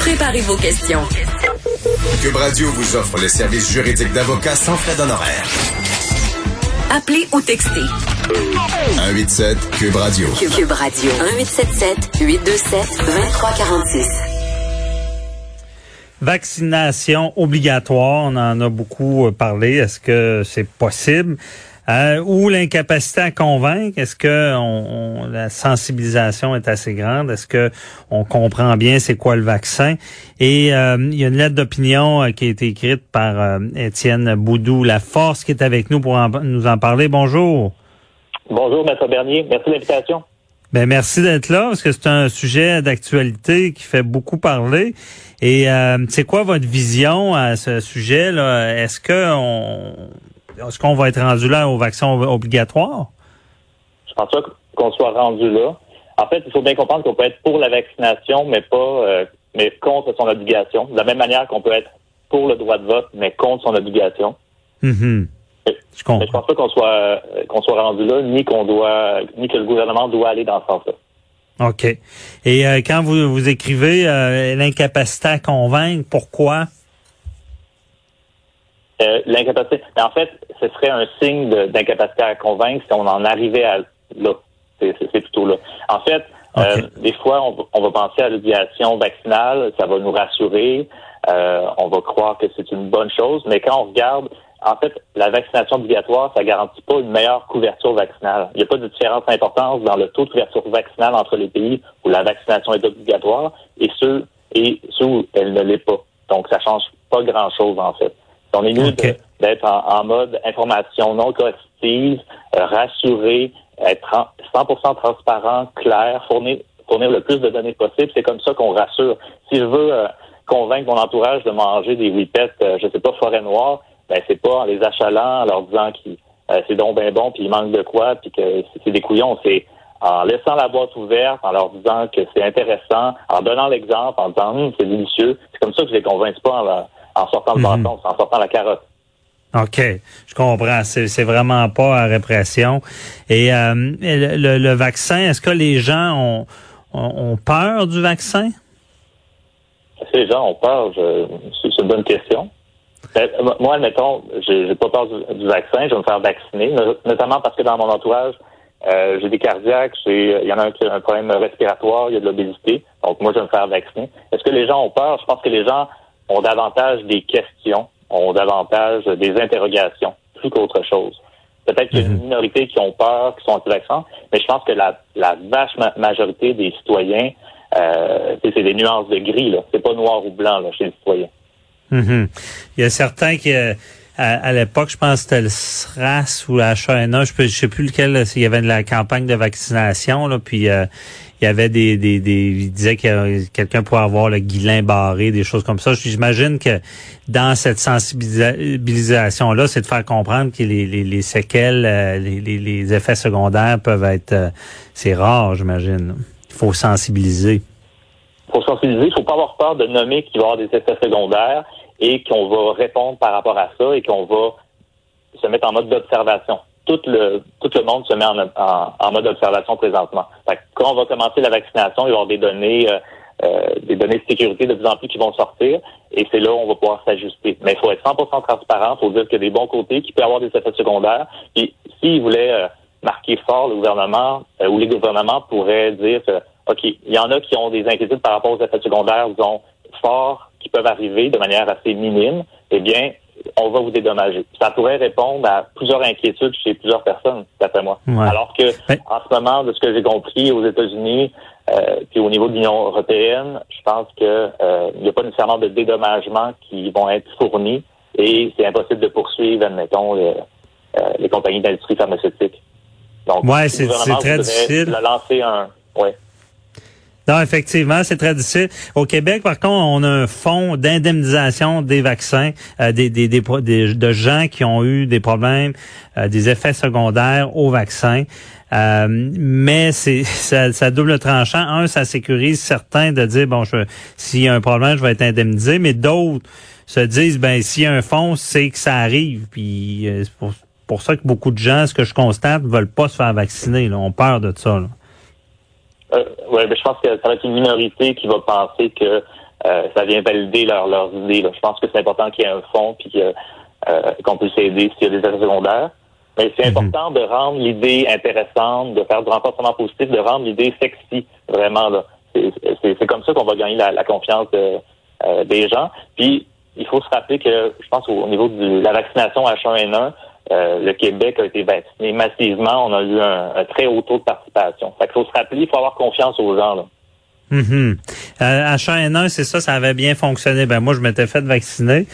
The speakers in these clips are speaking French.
Préparez vos questions. Cube Radio vous offre les services juridiques d'avocats sans frais d'honoraires. Appelez ou textez. 187 Cube Radio. Cube, Cube Radio. 1877 827 2346. Vaccination obligatoire, on en a beaucoup euh, parlé. Est-ce que c'est possible? Euh, ou l'incapacité à convaincre, est-ce que on, on- la sensibilisation est assez grande? Est-ce que on comprend bien c'est quoi le vaccin? Et euh, il y a une lettre d'opinion euh, qui a été écrite par euh, Étienne Boudou, la force qui est avec nous pour en- nous en parler. Bonjour. Bonjour, Maître Bernier. Merci de l'invitation. Ben merci d'être là parce que c'est un sujet d'actualité qui fait beaucoup parler. Et euh, c'est quoi votre vision à ce sujet là Est-ce que on est-ce qu'on va être rendu là au vaccin obligatoire? Je pense pas qu'on soit rendu là. En fait, il faut bien comprendre qu'on peut être pour la vaccination, mais pas euh, mais contre son obligation. De la même manière qu'on peut être pour le droit de vote, mais contre son obligation. Mhm. Je Mais je comprends. pense pas qu'on soit euh, qu'on soit rendu là, ni qu'on doit ni que le gouvernement doit aller dans ce sens-là. OK. Et euh, quand vous vous écrivez euh, l'incapacité à convaincre, pourquoi? Euh, L'incapacité. mais En fait, ce serait un signe d'incapacité à convaincre si on en arrivait à là. C'est plutôt là. En fait, euh, des fois, on, va- on va penser à l'obligation vaccinale, ça va nous rassurer, euh, on va croire que c'est une bonne chose, mais quand on regarde, en fait, la vaccination obligatoire, ça garantit pas une meilleure couverture vaccinale. Il n'y a pas de différence importante dans le taux de couverture vaccinale entre les pays où la vaccination est obligatoire et ceux et ceux où elle ne l'est pas. Donc, ça change pas grand-chose, en fait. On est mieux d'être en, en mode information non coercitive, euh, rassuré, être en- 100% transparent, clair, fournir, fournir le plus de données possible. C'est comme ça qu'on rassure. Si je veux euh, convaincre mon entourage de manger des whippets, euh, je sais pas, forêt noire, ben c'est pas en les achalant, en leur disant que c'est donc ben bon, puis il manque de quoi, puis que c'est- des couillons. C'est en laissant la boîte ouverte, en leur disant que c'est intéressant, en donnant l'exemple, en disant Hum, c'est délicieux. C'est comme ça que je les convainc pas en, en sortant le Mhm. bâton, en sortant la carotte. OK, je comprends. C'est, vraiment pas à répression. Et euh, le, le- vaccin, est-ce que les gens ont, ont, ont peur du vaccin? Est-ce que les gens ont peur? Je- C'est une bonne question. Ben, moi, admettons, j'ai pas peur du, du vaccin, je vais me faire vacciner, no- notamment parce que dans mon entourage, euh, j'ai des cardiaques, j'ai- il y en a un qui a un problème respiratoire, il y a de l'obésité, donc moi, je vais me faire vacciner. Est-ce que les gens ont peur? Je pense que les gens ont davantage des questions, ont davantage des interrogations, plus qu'autre chose. Peut-être qu'il y a une minorité qui ont peur, qui sont anti-vaccins, mais je pense que la, ma- majorité des citoyens, euh, c'est c'est des nuances de gris, là. C'est pas noir ou blanc, là, chez les citoyens. Mhm. Il y a certains qui, euh, à, à l'époque, je pense que c'était le SRAS ou la H1N1, je ne sais plus lequel, là, il y avait de la campagne de vaccination, là, puis euh, il y avait des, des, des il disait que euh, quelqu'un pourrait avoir le guilin barré, des choses comme ça. J'imagine que dans cette sensibilisation-là, c'est de faire comprendre que les, les, les séquelles, euh, les, les, les effets secondaires peuvent être, euh, c'est rare, j'imagine. Il faut sensibiliser. Pour sensibiliser, il faut pas avoir peur de nommer qu'il va y avoir des effets secondaires et qu'on va répondre par rapport à ça et qu'on va se mettre en mode d'observation. Tout le tout le monde se met en, en, en mode d'observation présentement. Fait que quand on va commencer la vaccination, il va y avoir des données euh, euh, des données de sécurité de plus en plus qui vont sortir et c'est là où on va pouvoir s'ajuster. Mais il faut être 100% transparent, il faut dire qu'il y a des bons côtés, qui peut avoir des effets secondaires. Et s'ils voulaient euh, marquer fort le gouvernement euh, ou les gouvernements pourraient dire OK, il y en a qui ont des inquiétudes par rapport aux effets secondaires, disons, forts peuvent arriver de manière assez minime, eh bien, on va vous dédommager. Ça pourrait répondre à plusieurs inquiétudes chez plusieurs personnes, d'après moi. Ouais. Alors que, en ce moment, de ce que j'ai compris aux États-Unis, euh, puis au niveau de l'Union européenne, je pense que euh, n'y a pas nécessairement de dédommagement qui vont être fournis et c'est impossible de poursuivre, admettons, les, euh, les compagnies d'industrie pharmaceutique. Donc, Ouais, le c'est- très difficile. lancer un, ouais. Non, effectivement, c'est très difficile. Au Québec, par contre, on a un fonds d'indemnisation des vaccins, euh, des, des, des, de gens qui ont eu des problèmes, euh, des effets secondaires au vaccin. Euh, mais c'est ça, ça, double tranchant. Un, ça sécurise certains de dire bon, s'il y a un problème, je vais être indemnisé, mais d'autres se disent ben s'il y a un fonds, c'est que ça arrive. Puis c'est pour, pour, ça que beaucoup de gens, ce que je constate, veulent pas se faire vacciner. Là, ont peur de ça. Là. Euh, ouais, ben, je pense que ça va être une minorité qui va penser que euh, ça vient valider leur, leurs idées. Là. Je pense que c'est important qu'il y ait un fond puis euh, qu'on puisse aider s'il y a des effets secondaires. Mais c'est mhm. important de rendre l'idée intéressante, de faire du renforcement positif, de rendre l'idée sexy, vraiment. là. C'est comme ça qu'on va gagner la, la confiance des gens. Puis, il faut se rappeler que, je pense, au, niveau de la vaccination H1N1, euh, le Québec a été vacciné massivement. On a eu un, très haut taux de participation. Fait qu'il faut se rappeler, il faut avoir confiance aux gens. Là. Mm H1N1, c'est ça, ça avait bien fonctionné. Ben moi, je m'étais fait vacciner,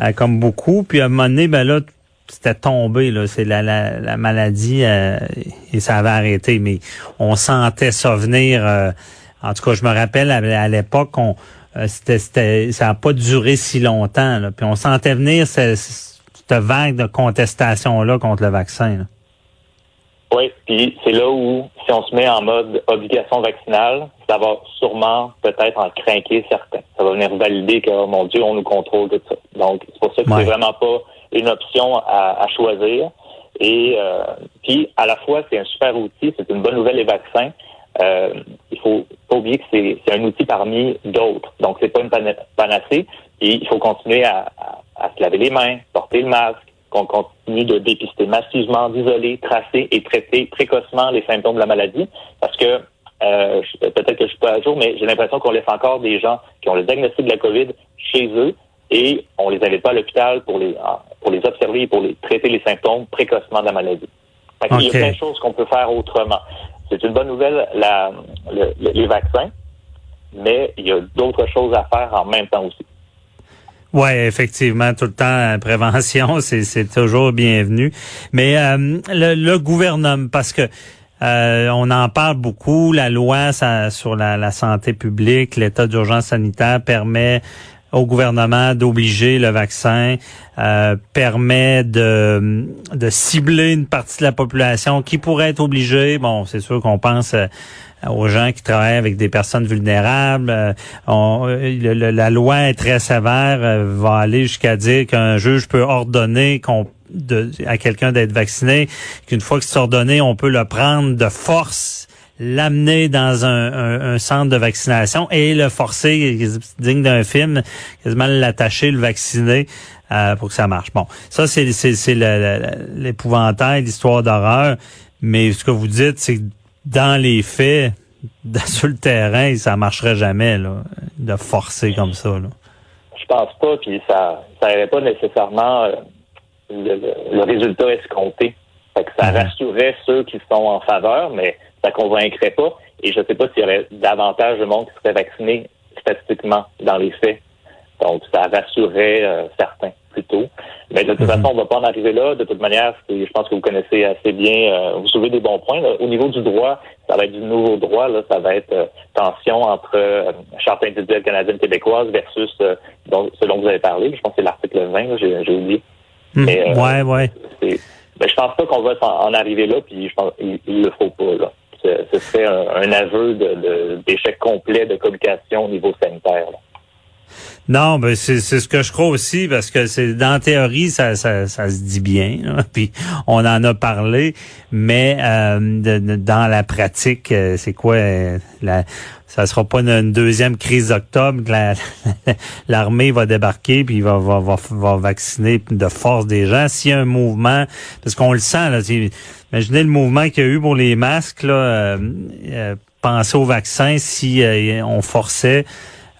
euh, comme beaucoup. Puis à un moment donné, ben là, c'était tombé, là. C'est la, la, maladie et ça avait arrêté. Mais on sentait ça venir. en tout cas, je me rappelle à, l'époque, on c'était, ça n'a pas duré si longtemps. Là. Puis on sentait venir cette vague de contestation-là contre le vaccin. Oui, puis c'est là où, si on se met en mode obligation vaccinale, ça va sûrement peut-être en craquer certains. Ça va venir valider que, oh mon Dieu, on nous contrôle tout ça. Donc, c'est pour ça que c'est vraiment pas une option à, choisir. Et euh, puis, à la fois, c'est un super outil, c'est une bonne nouvelle, les vaccins. Euh, il faut pas oublier que c'est un outil parmi d'autres. Donc, c'est pas une panacée. Et il faut continuer à, à se laver les mains, porter le masque, qu'on continue de dépister massivement, d'isoler, tracer et traiter précocement les symptômes de la maladie, parce que euh, peut-être que je suis pas à jour, mais j'ai l'impression qu'on laisse encore des gens qui ont le diagnostic de la COVID chez eux et on les avait pas à l'hôpital pour les pour les observer et pour les traiter les symptômes précocement de la maladie. Il y a plein de choses qu'on peut faire autrement. C'est une bonne nouvelle, la, les vaccins, mais il y a d'autres choses à faire en même temps aussi. Oui, effectivement, tout le temps, la prévention, c'est toujours bienvenu. Mais euh, le, gouvernement, parce que euh, on en parle beaucoup, la loi ça, sur la, la santé publique, l'état d'urgence sanitaire permet au gouvernement d'obliger le vaccin, euh, permet de, de cibler une partie de la population qui pourrait être obligée. Bon, c'est sûr qu'on pense euh, aux gens qui travaillent avec des personnes vulnérables. Euh, la loi est très sévère, va aller jusqu'à dire qu'un juge peut ordonner qu'on à quelqu'un d'être vacciné, qu'une fois que c'est ordonné, on peut le prendre de force l'amener dans un, centre de vaccination et le forcer, digne d'un film, quasiment l'attacher, le vacciner euh, pour que ça marche. Bon, ça c'est l'épouvantail, l'histoire d'horreur. Mais ce que vous dites, c'est que dans les faits, sur le terrain, ça marcherait jamais là, de forcer comme ça. Là. Je pense pas, puis ça ça n'aurait pas nécessairement euh, le, résultat escompté. Fait que ça mm-hmm. rassurerait ceux qui sont en faveur, mais ça convaincrait pas. Et je ne sais pas s'il y aurait davantage de monde qui serait vacciné statistiquement dans les faits. Donc, ça rassurerait euh, certains plutôt. Mais de toute mhm. façon, on ne va pas en arriver là. De toute manière, je pense que vous connaissez assez bien, euh, vous soulevez des bons points. Au niveau du droit, ça va être du nouveau droit. Là, ça va être euh, tension entre euh, charte individuelle canadienne-québécoise versus donc, ce dont vous avez parlé. Je pense que c'est l'article 20, j'ai oublié. Mhm. Mais, ouais, ouais. Ben, je pense pas qu'on va en, arriver là, puis je pense il, le faut pas. Là ce serait un, aveu d'échec complet de communication au niveau sanitaire. Non, ben c'est ce que je crois aussi parce que c'est dans la théorie ça, ça, ça se dit bien, puis on en a parlé, mais euh, dans la pratique, euh, c'est quoi euh, la ça sera pas une, deuxième crise d'octobre que l'armée va débarquer puis va, va, va, va, vacciner de force des gens. S'il y a un mouvement, parce qu'on le sent, là, imaginez le mouvement qu'il y a eu pour les masques, là, euh, euh, penser au vaccin si on forçait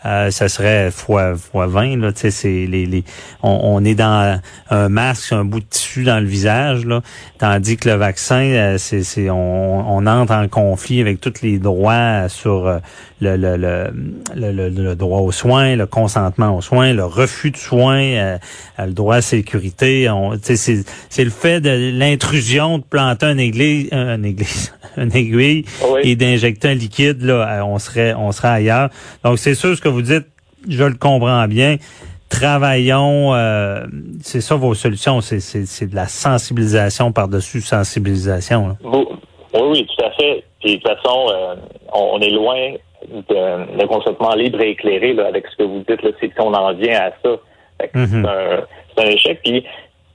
euh, ça serait fois fois 20 là, tu sais c'est les, les on, on, est dans un masque, un bout de tissu dans le visage là, tandis que le vaccin euh, c'est c'est on, on, entre en conflit avec tous les droits sur euh, le, le, le, le, droit aux soins, le consentement aux soins, le refus de soins, euh, le droit à sécurité, c'est c'est le fait de l'intrusion de planter un église un église un aiguille et d'injecter un liquide là, on serait on serait ailleurs. Donc c'est sûr ce que vous dites, je le comprends bien. Travaillons, euh, c'est ça vos solutions, c'est de la sensibilisation par-dessus sensibilisation. Oui, oui, tout à fait. Puis de toute façon, euh, on, est loin d'un consentement libre et éclairé là, avec ce que vous dites. C'est qu'on en vient à ça. Mm-hmm. C'est un, échec. Puis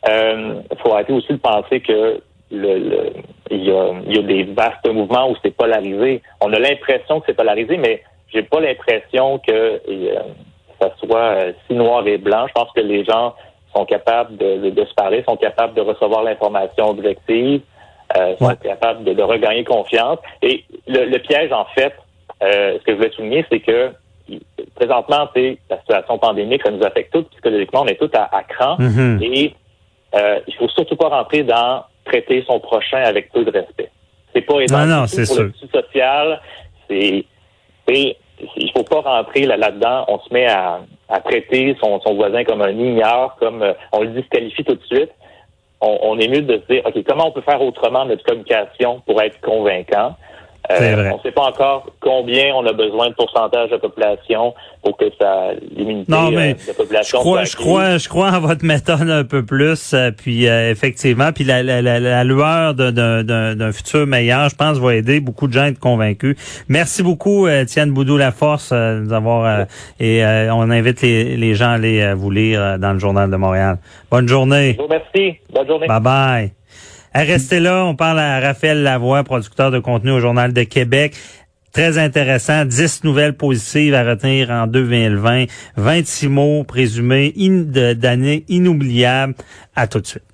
il euh, faut arrêter aussi de penser que le, il, y a, il y a des vastes mouvements où c'est polarisé. On a l'impression que c'est polarisé, mais j'ai pas l'impression que euh, ça soit euh, si noir et blanc. Je pense que les gens sont capables de, de, se parler, sont capables de recevoir l'information objective, euh, sont capables de, regagner confiance. Et le, piège, en fait, ce que je voulais souligner, c'est que présentement, c'est la situation pandémique, ça nous affecte tous psychologiquement, on est tous à, à cran. Mm-hmm. Et il faut surtout pas rentrer dans traiter son prochain avec peu de respect. C'est pas étonnant. Non, non, c'est sûr. Le social, c'est il faut pas rentrer là, là-dedans. on se met à, traiter son, voisin comme un ignore, comme euh, on le disqualifie tout de suite. On, on, est mieux de se dire, OK, comment on peut faire autrement notre communication pour être convaincant? Euh, on ne sait pas encore combien on a besoin de pourcentage de population pour que ça l'immunité non, mais euh, de population. Je crois, je crois, je crois en votre méthode un peu plus. Euh, puis effectivement, puis la, la, la, lueur d'un futur meilleur, je pense, va aider beaucoup de gens à être convaincus. Merci beaucoup, Étienne Boudou La Force, de nous avoir et on invite les, les gens à aller vous lire dans le journal de Montréal. Bonne journée. Merci. Bonne journée. Bye bye. Restez là, on parle à Raphaël Lavoie, producteur de contenu au Journal de Québec. Très intéressant, 10 nouvelles positives à retenir en 2020, 26 mots présumés d'années inoubliables. À tout de suite.